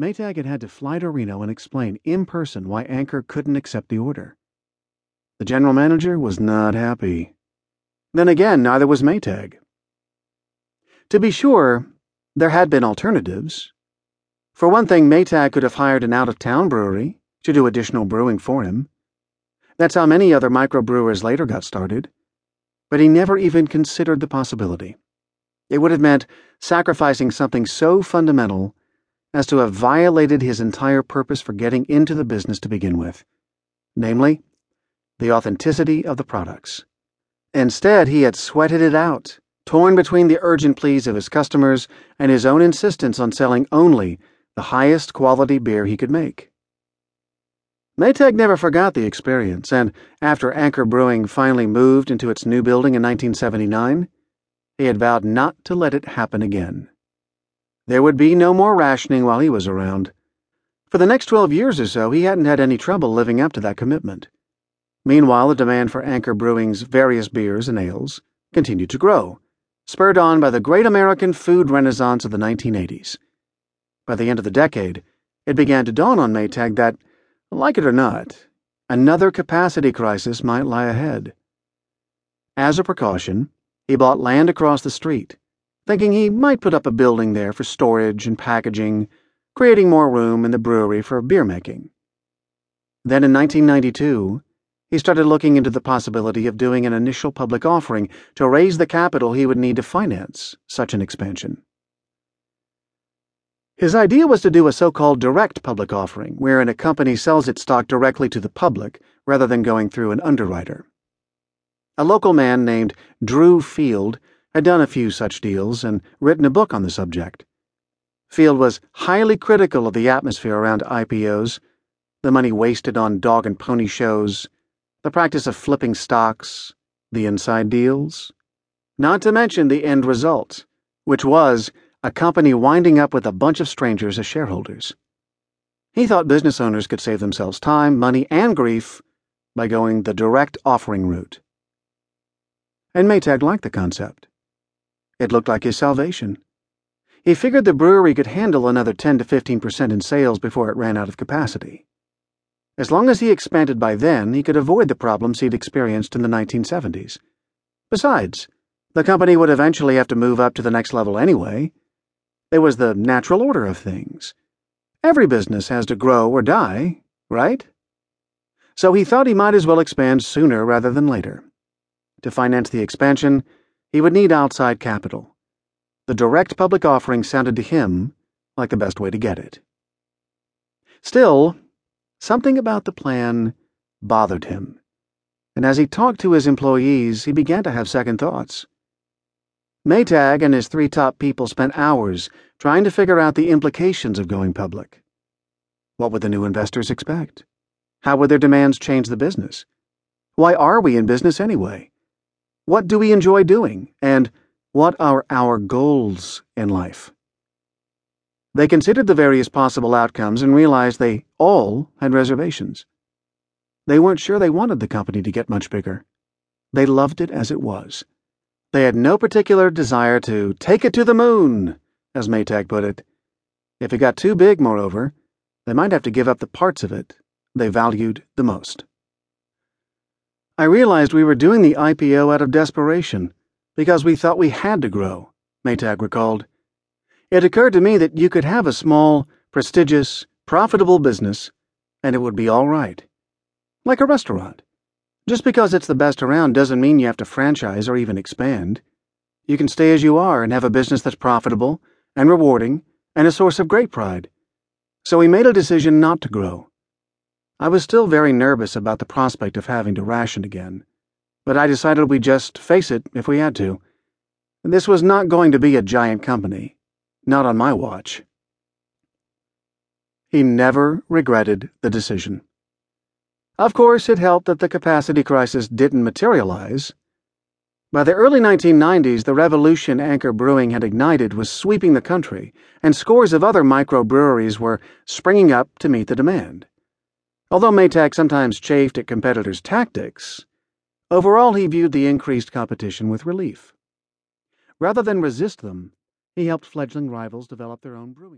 Maytag had had to fly to Reno and explain in person why Anchor couldn't accept the order. The general manager was not happy. Then again, neither was Maytag. To be sure, there had been alternatives. For one thing, Maytag could have hired an out of town brewery to do additional brewing for him. That's how many other microbrewers later got started. But he never even considered the possibility. It would have meant sacrificing something so fundamental as to have violated his entire purpose for getting into the business to begin with namely, the authenticity of the products. Instead, he had sweated it out, torn between the urgent pleas of his customers and his own insistence on selling only the highest quality beer he could make. Maytag never forgot the experience, and after Anchor Brewing finally moved into its new building in 1979, he had vowed not to let it happen again. There would be no more rationing while he was around. For the next 12 years or so, he hadn't had any trouble living up to that commitment. Meanwhile, the demand for Anchor Brewing's various beers and ales continued to grow, spurred on by the great American food renaissance of the 1980s. By the end of the decade, it began to dawn on Maytag that, like it or not, another capacity crisis might lie ahead. As a precaution, he bought land across the street thinking he might put up a building there for storage and packaging, creating more room in the brewery for beer making. Then in 1992, he started looking into the possibility of doing an initial public offering to raise the capital he would need to finance such an expansion. His idea was to do a so called direct public offering, wherein a company sells its stock directly to the public rather than going through an underwriter. A local man named Drew Field had done a few such deals and written a book on the subject. Field was highly critical of the atmosphere around IPOs, the money wasted on dog and pony shows, the practice of flipping stocks, the inside deals, not to mention the end result, which was a company winding up with a bunch of strangers as shareholders. He thought business owners could save themselves time, money, and grief by going the direct offering route. And Maytag liked the concept. It looked like his salvation. He figured the brewery could handle another 10 to 15% in sales before it ran out of capacity. As long as he expanded by then, he could avoid the problems he'd experienced in the 1970s. Besides, the company would eventually have to move up to the next level anyway. It was the natural order of things. Every business has to grow or die, right? So he thought he might as well expand sooner rather than later. To finance the expansion, he would need outside capital. The direct public offering sounded to him like the best way to get it. Still, something about the plan bothered him, and as he talked to his employees, he began to have second thoughts. Maytag and his three top people spent hours trying to figure out the implications of going public. What would the new investors expect? How would their demands change the business? Why are we in business anyway? What do we enjoy doing? And what are our goals in life? They considered the various possible outcomes and realized they all had reservations. They weren't sure they wanted the company to get much bigger. They loved it as it was. They had no particular desire to take it to the moon, as Maytag put it. If it got too big, moreover, they might have to give up the parts of it they valued the most. I realized we were doing the IPO out of desperation because we thought we had to grow, Maytag recalled. It occurred to me that you could have a small, prestigious, profitable business and it would be all right. Like a restaurant. Just because it's the best around doesn't mean you have to franchise or even expand. You can stay as you are and have a business that's profitable and rewarding and a source of great pride. So we made a decision not to grow. I was still very nervous about the prospect of having to ration again, but I decided we'd just face it if we had to. This was not going to be a giant company, not on my watch. He never regretted the decision. Of course, it helped that the capacity crisis didn't materialize. By the early 1990s, the revolution Anchor Brewing had ignited was sweeping the country, and scores of other microbreweries were springing up to meet the demand. Although Maytag sometimes chafed at competitors' tactics, overall he viewed the increased competition with relief. Rather than resist them, he helped fledgling rivals develop their own brewing.